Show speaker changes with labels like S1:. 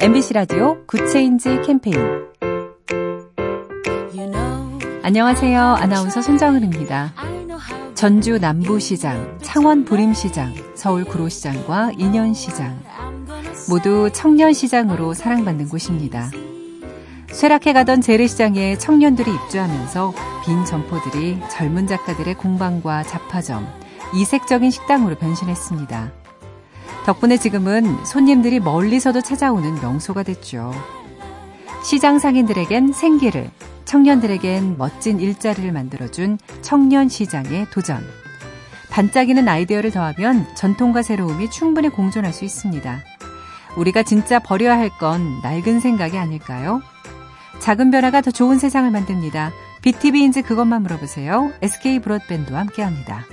S1: MBC 라디오 Good Change 캠페인 안녕하세요. 아나운서 손정은입니다. 전주 남부시장, 창원 부림시장, 서울 구로시장과 인현시장 모두 청년시장으로 사랑받는 곳입니다. 쇠락해 가던 재래시장에 청년들이 입주하면서 빈 점포들이 젊은 작가들의 공방과 잡화점, 이색적인 식당으로 변신했습니다. 덕분에 지금은 손님들이 멀리서도 찾아오는 명소가 됐죠. 시장 상인들에겐 생기를, 청년들에겐 멋진 일자리를 만들어준 청년 시장의 도전. 반짝이는 아이디어를 더하면 전통과 새로움이 충분히 공존할 수 있습니다. 우리가 진짜 버려야 할 건 낡은 생각이 아닐까요? 작은 변화가 더 좋은 세상을 만듭니다. BTV인지 그것만 물어보세요. SK 브로드밴드와 함께합니다.